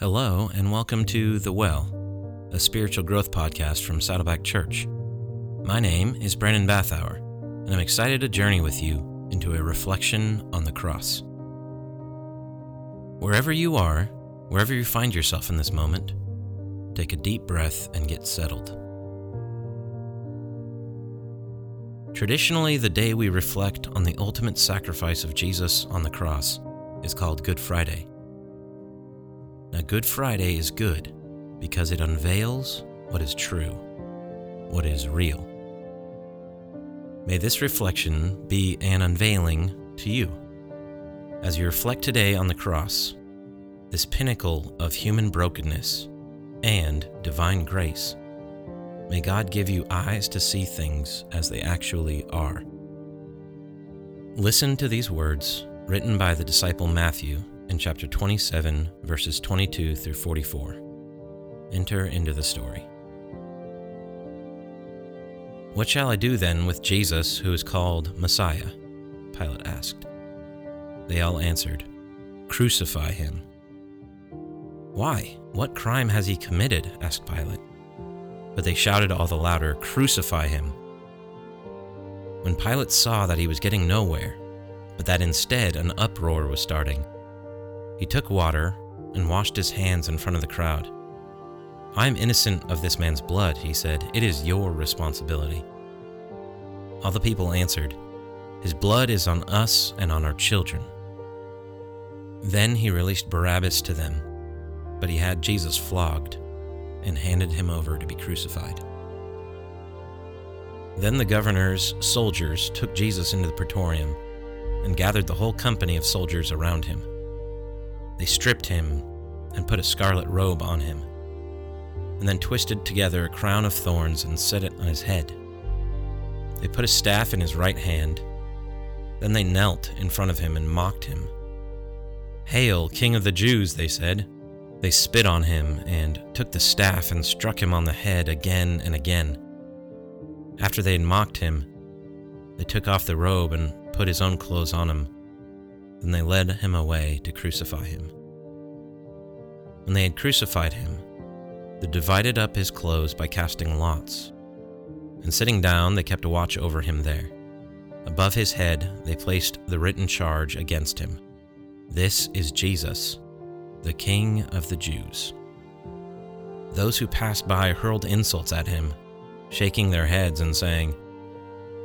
Hello, and welcome to The Well, a spiritual growth podcast from Saddleback Church. My name is Brandon Bathauer, and I'm excited to journey with you into a reflection on the cross. Wherever you are, wherever you find yourself in this moment, take a deep breath and get settled. Traditionally, the day we reflect on the ultimate sacrifice of Jesus on the cross is called Good Friday. Now, Good Friday is good because it unveils what is true, what is real. May this reflection be an unveiling to you. As you reflect today on the cross, this pinnacle of human brokenness and divine grace, may God give you eyes to see things as they actually are. Listen to these words written by the disciple Matthew in chapter 27, verses 22 through 44. Enter into the story. What shall I do then with Jesus who is called Messiah? Pilate asked. They all answered, Crucify him. Why? What crime has he committed? asked Pilate. But they shouted all the louder, Crucify him. When Pilate saw that he was getting nowhere, but that instead an uproar was starting, he took water and washed his hands in front of the crowd. I am innocent of this man's blood, he said. It is your responsibility. All the people answered, His blood is on us and on our children. Then he released Barabbas to them, but he had Jesus flogged and handed him over to be crucified. Then the governor's soldiers took Jesus into the praetorium and gathered the whole company of soldiers around him. They stripped him and put a scarlet robe on him, and then twisted together a crown of thorns and set it on his head. They put a staff in his right hand. Then they knelt in front of him and mocked him. Hail, King of the Jews, they said. They spit on him and took the staff and struck him on the head again and again. After they had mocked him, they took off the robe and put his own clothes on him then they led him away to crucify him. When they had crucified him, they divided up his clothes by casting lots. And sitting down, they kept a watch over him there. Above his head, they placed the written charge against him This is Jesus, the King of the Jews. Those who passed by hurled insults at him, shaking their heads and saying,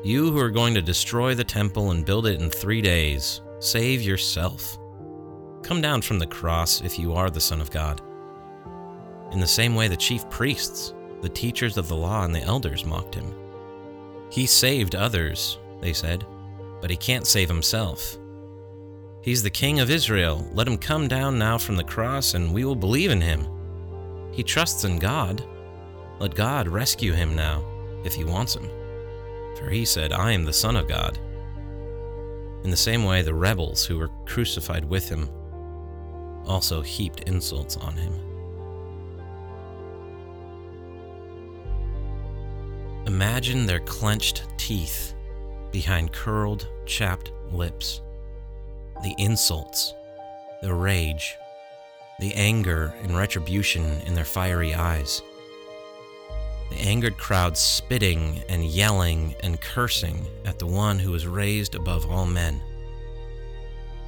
You who are going to destroy the temple and build it in three days, Save yourself. Come down from the cross if you are the Son of God. In the same way, the chief priests, the teachers of the law, and the elders mocked him. He saved others, they said, but he can't save himself. He's the King of Israel. Let him come down now from the cross, and we will believe in him. He trusts in God. Let God rescue him now, if he wants him. For he said, I am the Son of God. In the same way, the rebels who were crucified with him also heaped insults on him. Imagine their clenched teeth behind curled, chapped lips, the insults, the rage, the anger and retribution in their fiery eyes the angered crowd spitting and yelling and cursing at the one who was raised above all men.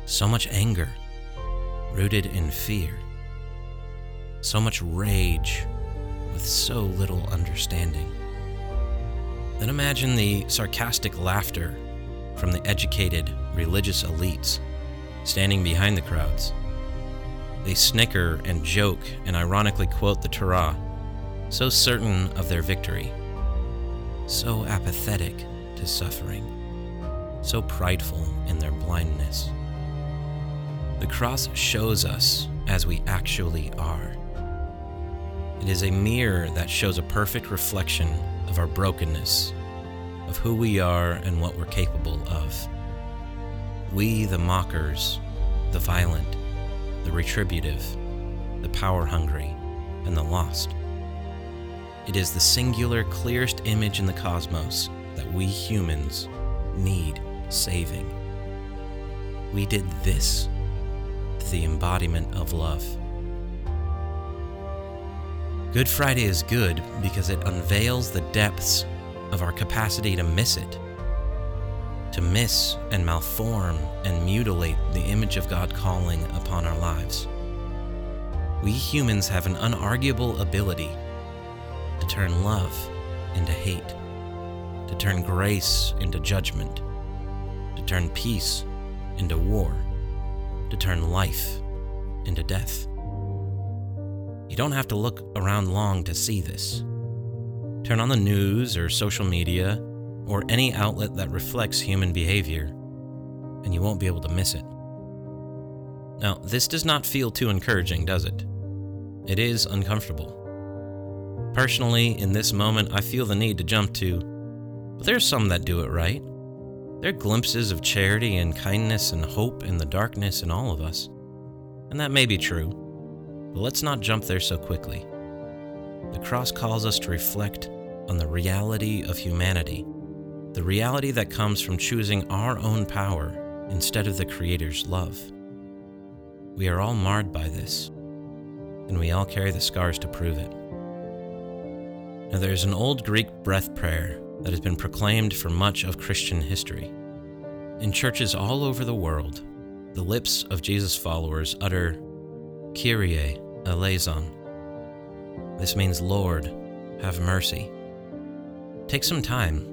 So much anger, rooted in fear. So much rage, with so little understanding. Then imagine the sarcastic laughter from the educated religious elites standing behind the crowds. They snicker and joke and ironically quote the Torah so certain of their victory, so apathetic to suffering, so prideful in their blindness. The cross shows us as we actually are. It is a mirror that shows a perfect reflection of our brokenness, of who we are and what we're capable of. We, the mockers, the violent, the retributive, the power hungry, and the lost. It is the singular, clearest image in the cosmos that we humans need saving. We did this, the embodiment of love. Good Friday is good because it unveils the depths of our capacity to miss it, to miss and malform and mutilate the image of God calling upon our lives. We humans have an unarguable ability turn love into hate, to turn grace into judgment, to turn peace into war, to turn life into death. You don't have to look around long to see this. Turn on the news or social media or any outlet that reflects human behavior, and you won't be able to miss it. Now, this does not feel too encouraging, does it? It is uncomfortable. Personally, in this moment, I feel the need to jump to, but there's some that do it right. There are glimpses of charity and kindness and hope in the darkness in all of us. And that may be true, but let's not jump there so quickly. The cross calls us to reflect on the reality of humanity, the reality that comes from choosing our own power instead of the Creator's love. We are all marred by this, and we all carry the scars to prove it. Now, there's an old Greek breath prayer that has been proclaimed for much of Christian history. In churches all over the world, the lips of Jesus' followers utter Kyrie eleison. This means, Lord, have mercy. Take some time,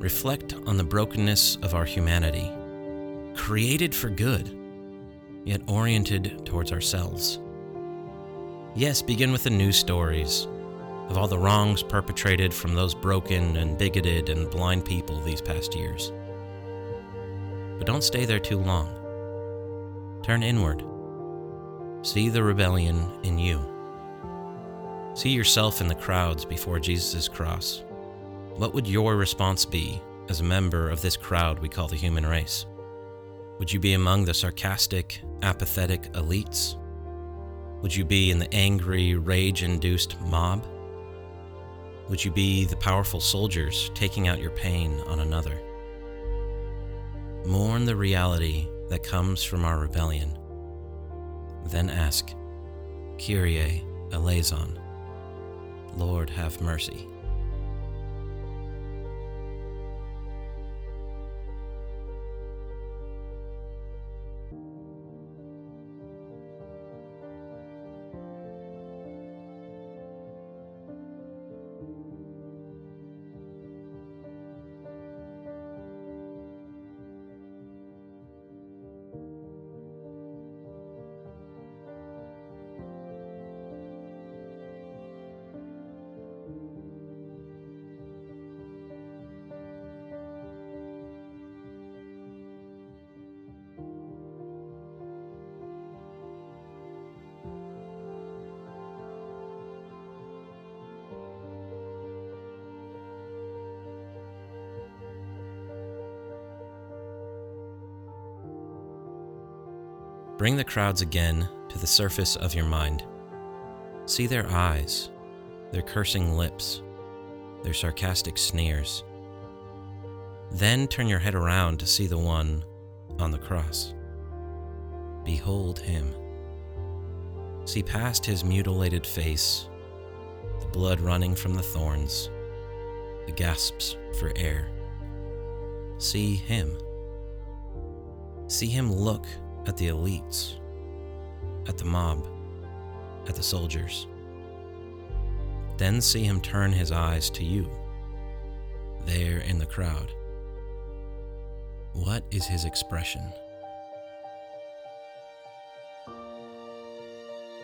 reflect on the brokenness of our humanity, created for good, yet oriented towards ourselves. Yes, begin with the news stories of all the wrongs perpetrated from those broken and bigoted and blind people these past years. But don't stay there too long. Turn inward. See the rebellion in you. See yourself in the crowds before Jesus' cross. What would your response be as a member of this crowd we call the human race? Would you be among the sarcastic, apathetic elites? Would you be in the angry, rage induced mob? Would you be the powerful soldiers taking out your pain on another? Mourn the reality that comes from our rebellion. Then ask, Kyrie eleison, Lord have mercy. Bring the crowds again to the surface of your mind. See their eyes, their cursing lips, their sarcastic sneers. Then turn your head around to see the one on the cross. Behold him. See past his mutilated face, the blood running from the thorns, the gasps for air. See him. See him look at the elites, at the mob, at the soldiers. Then see him turn his eyes to you, there in the crowd. What is his expression?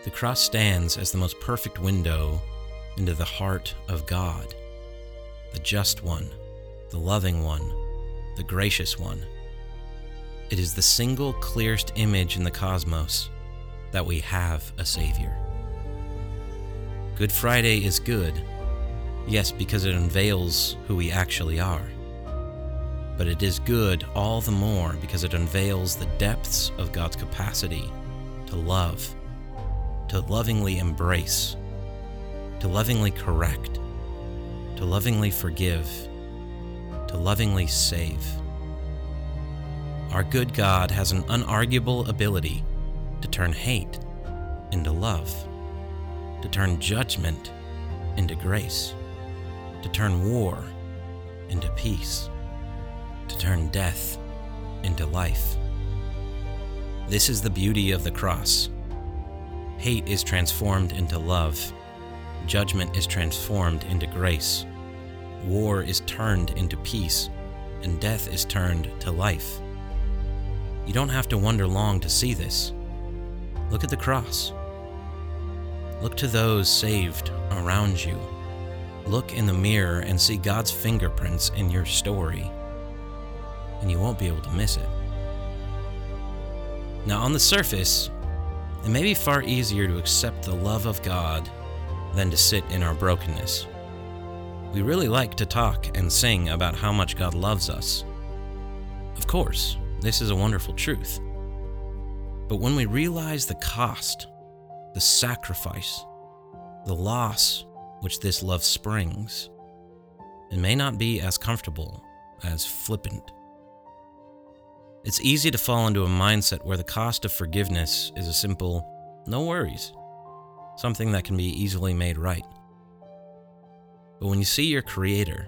The cross stands as the most perfect window into the heart of God, the just one, the loving one, the gracious one it is the single clearest image in the cosmos that we have a Savior. Good Friday is good, yes, because it unveils who we actually are. But it is good all the more because it unveils the depths of God's capacity to love, to lovingly embrace, to lovingly correct, to lovingly forgive, to lovingly save. Our good God has an unarguable ability to turn hate into love, to turn judgment into grace, to turn war into peace, to turn death into life. This is the beauty of the cross. Hate is transformed into love, judgment is transformed into grace, war is turned into peace, and death is turned to life. You don't have to wonder long to see this. Look at the cross. Look to those saved around you. Look in the mirror and see God's fingerprints in your story, and you won't be able to miss it. Now, on the surface, it may be far easier to accept the love of God than to sit in our brokenness. We really like to talk and sing about how much God loves us. Of course, this is a wonderful truth. But when we realize the cost, the sacrifice, the loss which this love springs, it may not be as comfortable as flippant. It's easy to fall into a mindset where the cost of forgiveness is a simple, no worries, something that can be easily made right. But when you see your Creator,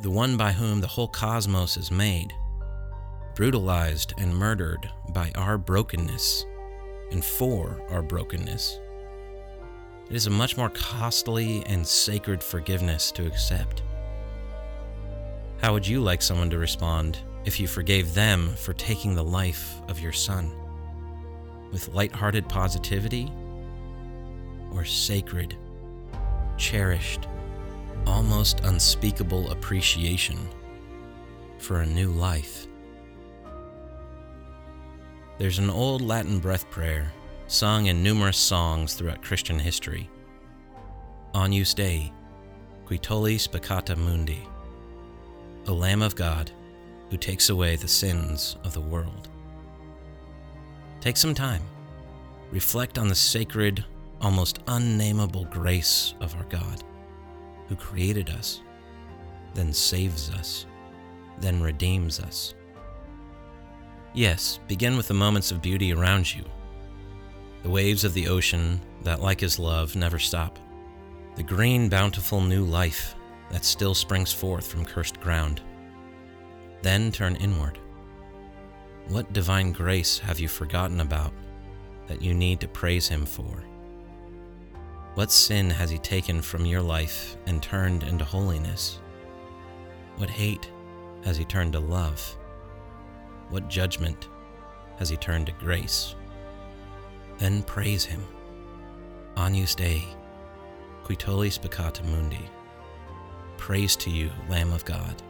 the one by whom the whole cosmos is made, brutalized and murdered by our brokenness and for our brokenness. It is a much more costly and sacred forgiveness to accept. How would you like someone to respond if you forgave them for taking the life of your son? With light-hearted positivity or sacred, cherished, almost unspeakable appreciation for a new life? There's an old Latin breath prayer sung in numerous songs throughout Christian history. Agnus Dei, qui tollis peccata mundi, the Lamb of God who takes away the sins of the world. Take some time, reflect on the sacred, almost unnameable grace of our God, who created us, then saves us, then redeems us Yes, begin with the moments of beauty around you. The waves of the ocean that, like his love, never stop. The green, bountiful new life that still springs forth from cursed ground. Then turn inward. What divine grace have you forgotten about that you need to praise him for? What sin has he taken from your life and turned into holiness? What hate has he turned to love? What judgment has he turned to grace? Then praise him. Agnus Dei, qui tollis peccata mundi. Praise to you, Lamb of God,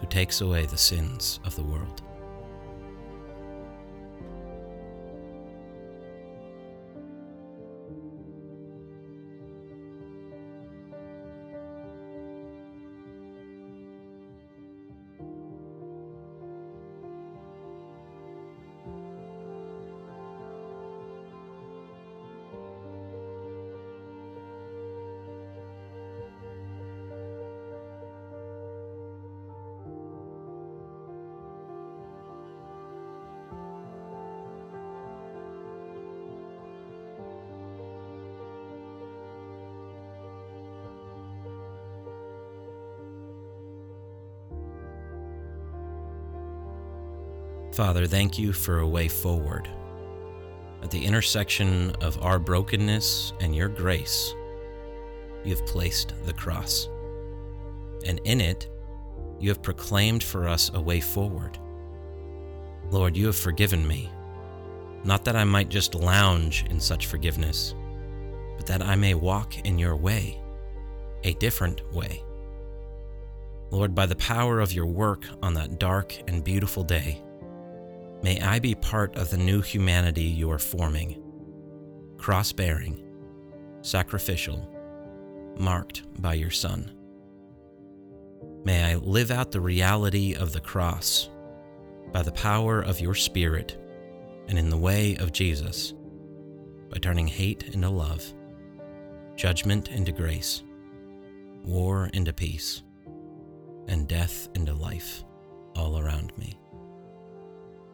who takes away the sins of the world. Father, thank you for a way forward. At the intersection of our brokenness and your grace, you have placed the cross. And in it, you have proclaimed for us a way forward. Lord, you have forgiven me, not that I might just lounge in such forgiveness, but that I may walk in your way, a different way. Lord, by the power of your work on that dark and beautiful day, May I be part of the new humanity you are forming, cross bearing, sacrificial, marked by your Son. May I live out the reality of the cross. By the power of your Spirit. And in the way of Jesus, by turning hate into love, judgment into grace, war into peace, and death into life all around me.